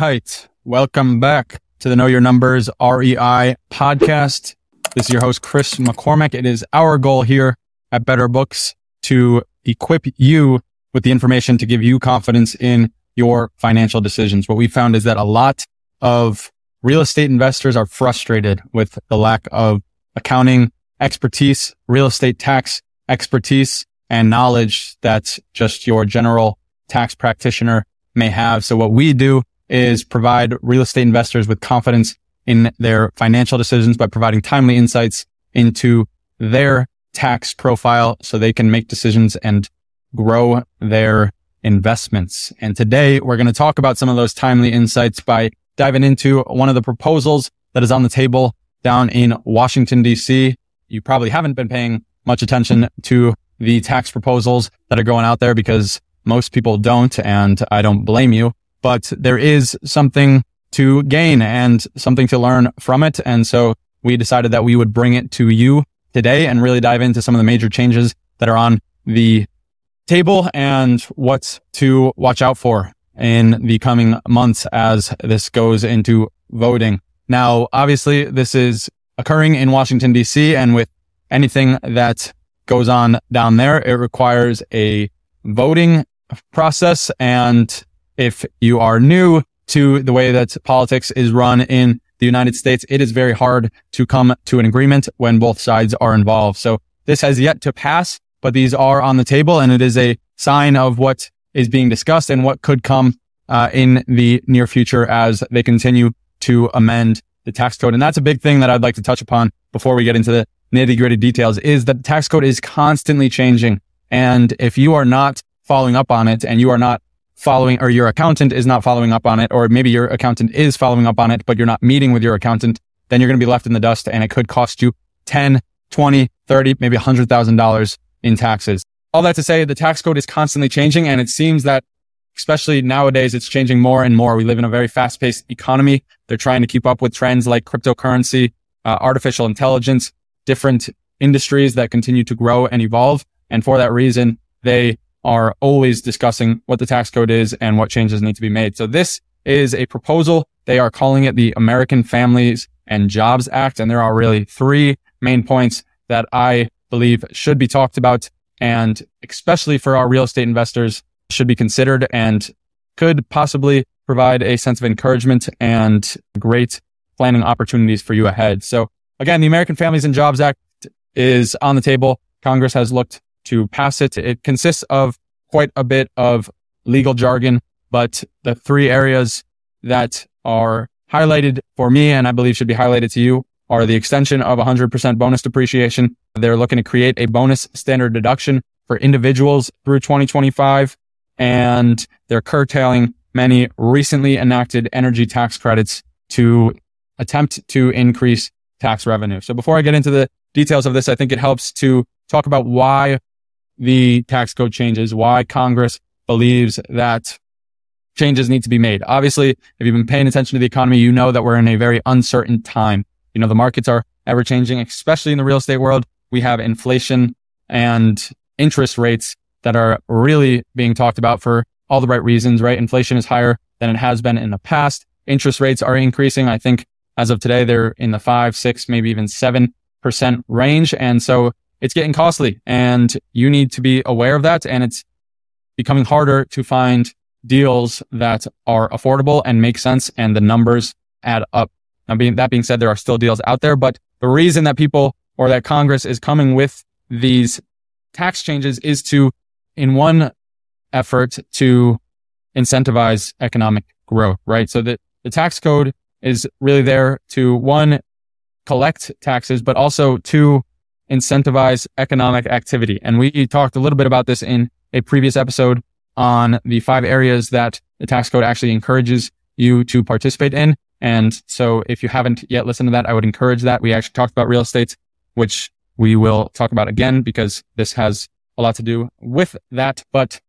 right. Welcome back to the Know Your Numbers REI podcast. This is your host, Chris McCormack. It is our goal here at Better Books to equip you with the information to give you confidence in your financial decisions. What we found is that a lot of real estate investors are frustrated with the lack of accounting expertise, real estate tax expertise, and knowledge that just your general tax practitioner may have. So what we do is provide real estate investors with confidence in their financial decisions by providing timely insights into their tax profile so they can make decisions and grow their investments. And today we're going to talk about some of those timely insights by diving into one of the proposals that is on the table down in Washington, DC. You probably haven't been paying much attention to the tax proposals that are going out there because most people don't. And I don't blame you, but there is something to gain and something to learn from it. And so we decided that we would bring it to you today and really dive into some of the major changes that are on the table and what to watch out for in the coming months as this goes into voting. Now, obviously, this is occurring in Washington, DC, and with anything that goes on down there, it requires a voting process. And if you are new to the way that politics is run in the United States, it is very hard to come to an agreement when both sides are involved. So this has yet to pass, but these are on the table and it is a sign of what is being discussed and what could come uh, in the near future as they continue to amend the tax code. And that's a big thing that I'd like to touch upon before we get into the nitty gritty details is that the tax code is constantly changing. And if you are not following up on it and you are not following or your accountant is not following up on it, or maybe your accountant is following up on it, but you're not meeting with your accountant, then you're going to be left in the dust and it could cost you 10, 20, 30, maybe $100,000 in taxes. All that to say, the tax code is constantly changing and it seems that especially nowadays, it's changing more and more. We live in a very fast paced economy. They're trying to keep up with trends like cryptocurrency, uh, artificial intelligence, different industries that continue to grow and evolve. And for that reason, they are always discussing what the tax code is and what changes need to be made. So this is a proposal. They are calling it the American Families and Jobs Act. And there are really three main points that I believe should be talked about and especially for our real estate investors should be considered and could possibly provide a sense of encouragement and great planning opportunities for you ahead. So again, the American Families and Jobs Act is on the table. Congress has looked to pass it. It consists of quite a bit of legal jargon, but the three areas that are highlighted for me and I believe should be highlighted to you are the extension of 100% bonus depreciation. They're looking to create a bonus standard deduction for individuals through 2025 and they're curtailing many recently enacted energy tax credits to attempt to increase tax revenue. So before I get into the details of this, I think it helps to talk about why the tax code changes, why Congress believes that changes need to be made. Obviously, if you've been paying attention to the economy, you know that we're in a very uncertain time. You know, the markets are ever changing, especially in the real estate world. We have inflation and interest rates that are really being talked about for all the right reasons, right? Inflation is higher than it has been in the past. Interest rates are increasing. I think as of today, they're in the five, six, maybe even seven percent range. And so it's getting costly and you need to be aware of that. And it's becoming harder to find deals that are affordable and make sense and the numbers add up. Now, being, that being said, there are still deals out there, but the reason that people or that Congress is coming with these tax changes is to, in one effort to incentivize economic growth, right? So that the tax code is really there to one, collect taxes, but also to incentivize economic activity. And we talked a little bit about this in a previous episode on the five areas that the tax code actually encourages you to participate in. And so if you haven't yet listened to that, I would encourage that. We actually talked about real estate, which we will talk about again because this has a lot to do with that. But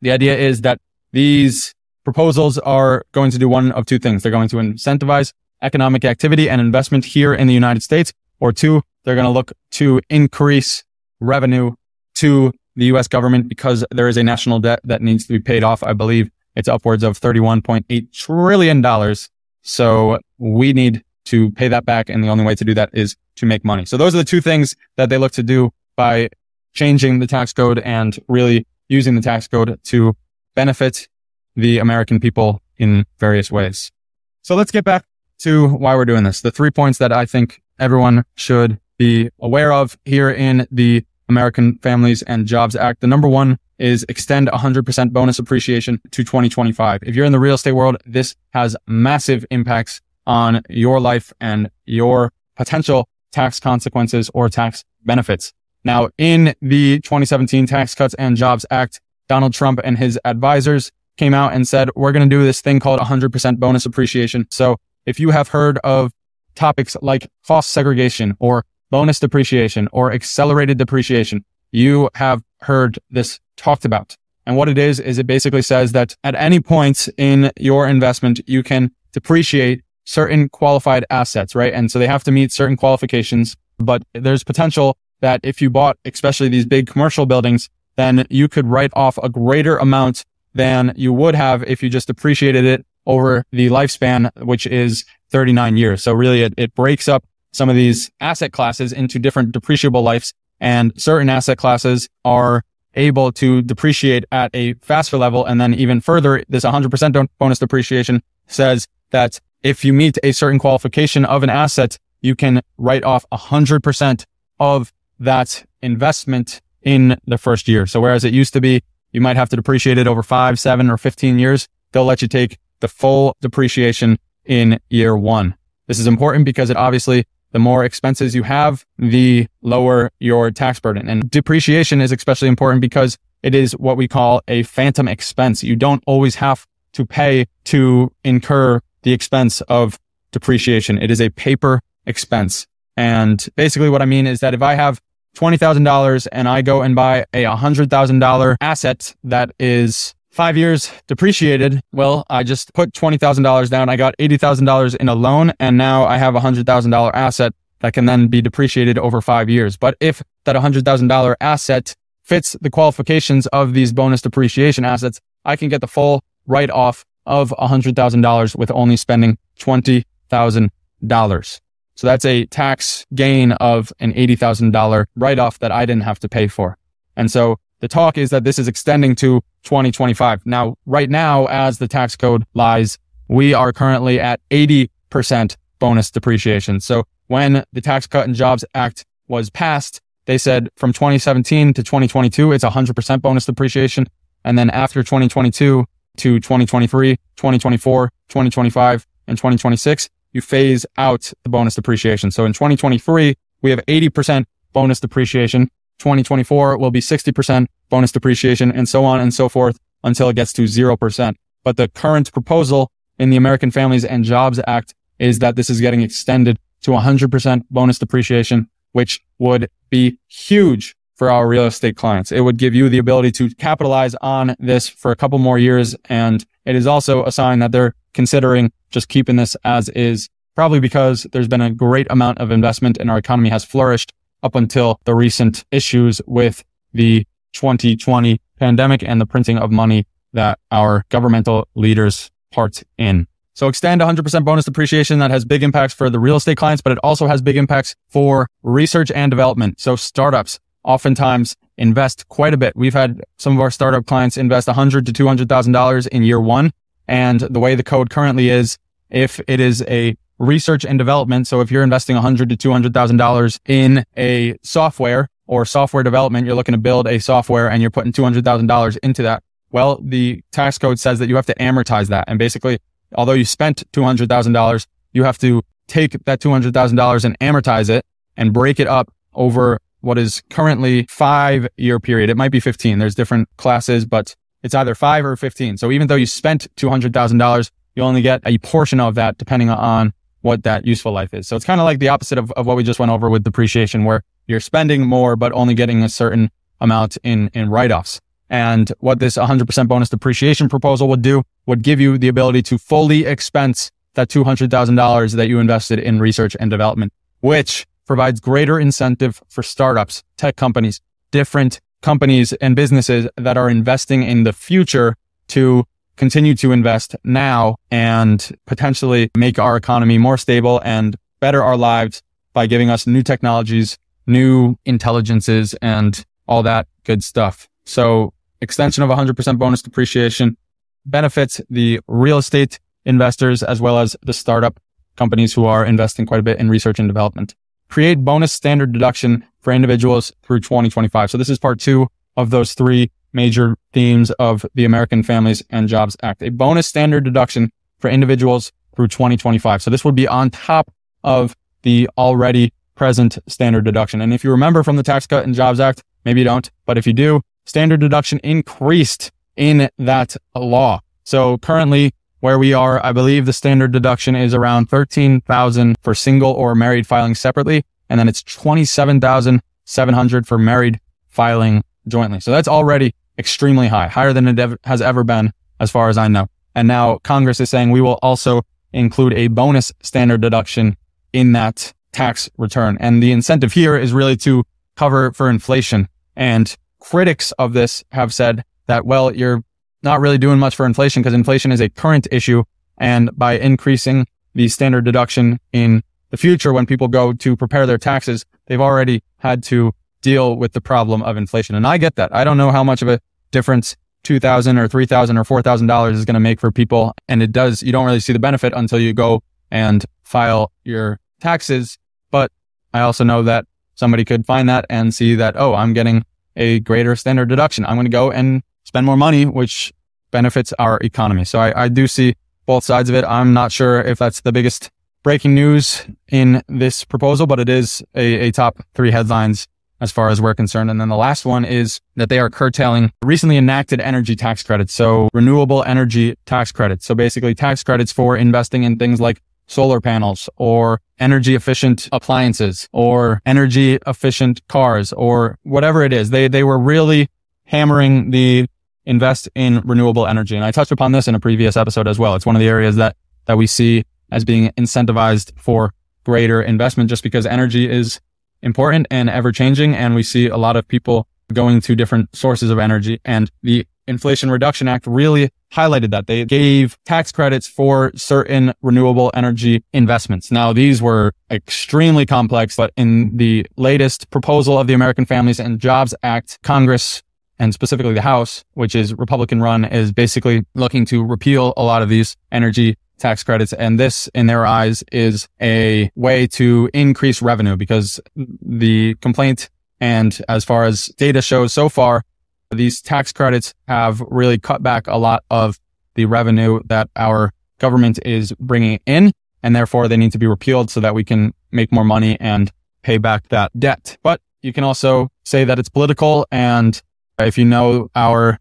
the idea is that these proposals are going to do one of two things. They're going to incentivize economic activity and investment here in the United States, or two, they're going to look to increase revenue to the U.S. government because there is a national debt that needs to be paid off. I believe it's upwards of $31.8 trillion. So we need to pay that back. And the only way to do that is to make money. So those are the two things that they look to do by changing the tax code and really using the tax code to benefit the American people in various ways. So let's get back to why we're doing this. The three points that I think everyone should be aware of here in the American Families and Jobs Act. The number one is extend 100% bonus appreciation to 2025. If you're in the real estate world, this has massive impacts on your life and your potential tax consequences or tax benefits. Now, in the 2017 Tax Cuts and Jobs Act, Donald Trump and his advisors came out and said, we're going to do this thing called 100% bonus appreciation. So if you have heard of topics like cost segregation or bonus depreciation or accelerated depreciation, you have heard this talked about. And what it is, is it basically says that at any point in your investment, you can depreciate certain qualified assets, right? And so they have to meet certain qualifications, but there's potential that if you bought, especially these big commercial buildings, then you could write off a greater amount than you would have if you just depreciated it over the lifespan, which is 39 years. So really it, it breaks up some of these asset classes into different depreciable lives and certain asset classes are able to depreciate at a faster level. And then even further, this 100% bonus depreciation says that if you meet a certain qualification of an asset, you can write off 100% of that investment in the first year. So whereas it used to be, you might have to depreciate it over five, seven, or 15 years, they'll let you take the full depreciation in year one. This is important because it obviously, the more expenses you have, the lower your tax burden. And depreciation is especially important because it is what we call a phantom expense. You don't always have to pay to incur the expense of depreciation. It is a paper expense. And basically what I mean is that if I have $20,000 and I go and buy a $100,000 asset that is five years depreciated. Well, I just put $20,000 down. I got $80,000 in a loan and now I have a $100,000 asset that can then be depreciated over five years. But if that $100,000 asset fits the qualifications of these bonus depreciation assets, I can get the full write off of $100,000 with only spending $20,000. So that's a tax gain of an $80,000 write off that I didn't have to pay for. And so the talk is that this is extending to 2025. Now, right now, as the tax code lies, we are currently at 80% bonus depreciation. So when the Tax Cut and Jobs Act was passed, they said from 2017 to 2022, it's 100% bonus depreciation. And then after 2022 to 2023, 2024, 2025, and 2026, you phase out the bonus depreciation. So in 2023, we have 80% bonus depreciation. 2024 will be 60% bonus depreciation and so on and so forth until it gets to 0%. But the current proposal in the American Families and Jobs Act is that this is getting extended to 100% bonus depreciation, which would be huge for our real estate clients. It would give you the ability to capitalize on this for a couple more years. And it is also a sign that they're considering just keeping this as is, probably because there's been a great amount of investment and our economy has flourished up until the recent issues with the 2020 pandemic and the printing of money that our governmental leaders part in. So extend 100% bonus depreciation that has big impacts for the real estate clients, but it also has big impacts for research and development. So startups oftentimes invest quite a bit. We've had some of our startup clients invest 100 to $200,000 in year one. And the way the code currently is, if it is a research and development. So if you're investing 100 to $200,000 in a software or software development, you're looking to build a software and you're putting $200,000 into that. Well, the tax code says that you have to amortize that. And basically, although you spent $200,000, you have to take that $200,000 and amortize it and break it up over what is currently five year period. It might be 15. There's different classes, but it's either five or 15. So even though you spent $200,000, you only get a portion of that depending on what that useful life is. So it's kind of like the opposite of, of what we just went over with depreciation, where you're spending more, but only getting a certain amount in, in write-offs. And what this 100% bonus depreciation proposal would do would give you the ability to fully expense that $200,000 that you invested in research and development, which provides greater incentive for startups, tech companies, different companies and businesses that are investing in the future to continue to invest now and potentially make our economy more stable and better our lives by giving us new technologies, new intelligences and all that good stuff. So extension of 100% bonus depreciation benefits the real estate investors as well as the startup companies who are investing quite a bit in research and development. Create bonus standard deduction for individuals through 2025. So this is part two of those three major themes of the American Families and Jobs Act. A bonus standard deduction for individuals through 2025. So this would be on top of the already present standard deduction. And if you remember from the Tax Cut and Jobs Act, maybe you don't, but if you do, standard deduction increased in that law. So currently where we are, I believe the standard deduction is around 13,000 for single or married filing separately. And then it's 27,700 for married filing jointly. So that's already extremely high, higher than it has ever been as far as I know. And now Congress is saying we will also include a bonus standard deduction in that tax return. And the incentive here is really to cover for inflation. And critics of this have said that, well, you're not really doing much for inflation because inflation is a current issue. And by increasing the standard deduction in the future, when people go to prepare their taxes, they've already had to deal with the problem of inflation. And I get that. I don't know how much of a difference 2000 or 3000 or $4,000 is going to make for people. And it does, you don't really see the benefit until you go and file your taxes. But I also know that somebody could find that and see that, oh, I'm getting a greater standard deduction. I'm going to go and spend more money, which benefits our economy. So I, I do see both sides of it. I'm not sure if that's the biggest breaking news in this proposal, but it is a, a top three headlines as far as we're concerned. And then the last one is that they are curtailing recently enacted energy tax credits. So renewable energy tax credits. So basically tax credits for investing in things like solar panels or energy efficient appliances or energy efficient cars or whatever it is. They, they were really hammering the invest in renewable energy. And I touched upon this in a previous episode as well. It's one of the areas that, that we see as being incentivized for greater investment just because energy is important and ever changing. And we see a lot of people going to different sources of energy and the Inflation Reduction Act really highlighted that. They gave tax credits for certain renewable energy investments. Now, these were extremely complex, but in the latest proposal of the American Families and Jobs Act, Congress and specifically the House, which is Republican run, is basically looking to repeal a lot of these energy tax credits. And this, in their eyes, is a way to increase revenue because the complaint and as far as data shows so far, these tax credits have really cut back a lot of the revenue that our government is bringing in. And therefore they need to be repealed so that we can make more money and pay back that debt. But you can also say that it's political. And if you know our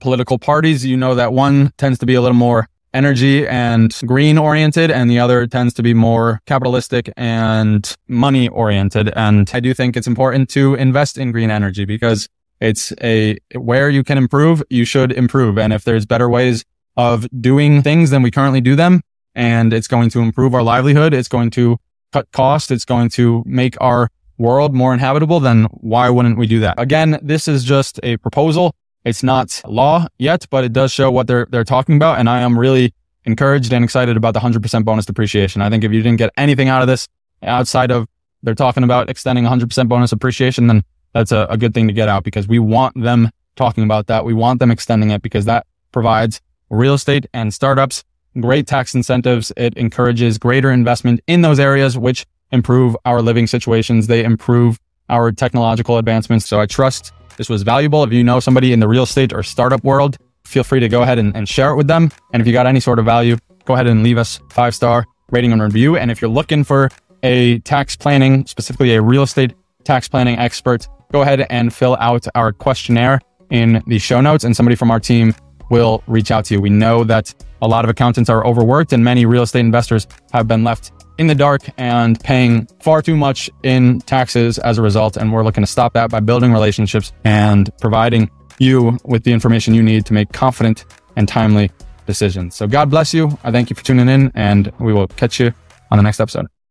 political parties, you know that one tends to be a little more energy and green oriented and the other tends to be more capitalistic and money oriented. And I do think it's important to invest in green energy because it's a where you can improve, you should improve. And if there's better ways of doing things than we currently do them, and it's going to improve our livelihood, it's going to cut costs, it's going to make our world more inhabitable, then why wouldn't we do that? Again, this is just a proposal. It's not law yet, but it does show what they're, they're talking about. And I am really encouraged and excited about the 100% bonus depreciation. I think if you didn't get anything out of this outside of they're talking about extending 100% bonus appreciation, then that's a, a good thing to get out because we want them talking about that. We want them extending it because that provides real estate and startups great tax incentives. It encourages greater investment in those areas, which improve our living situations. They improve our technological advancements. So I trust this was valuable. If you know somebody in the real estate or startup world, feel free to go ahead and, and share it with them. And if you got any sort of value, go ahead and leave us five star rating and review. And if you're looking for a tax planning, specifically a real estate tax planning expert, go ahead and fill out our questionnaire in the show notes and somebody from our team will reach out to you. We know that a lot of accountants are overworked and many real estate investors have been left in the dark and paying far too much in taxes as a result. And we're looking to stop that by building relationships and providing you with the information you need to make confident and timely decisions. So God bless you. I thank you for tuning in and we will catch you on the next episode.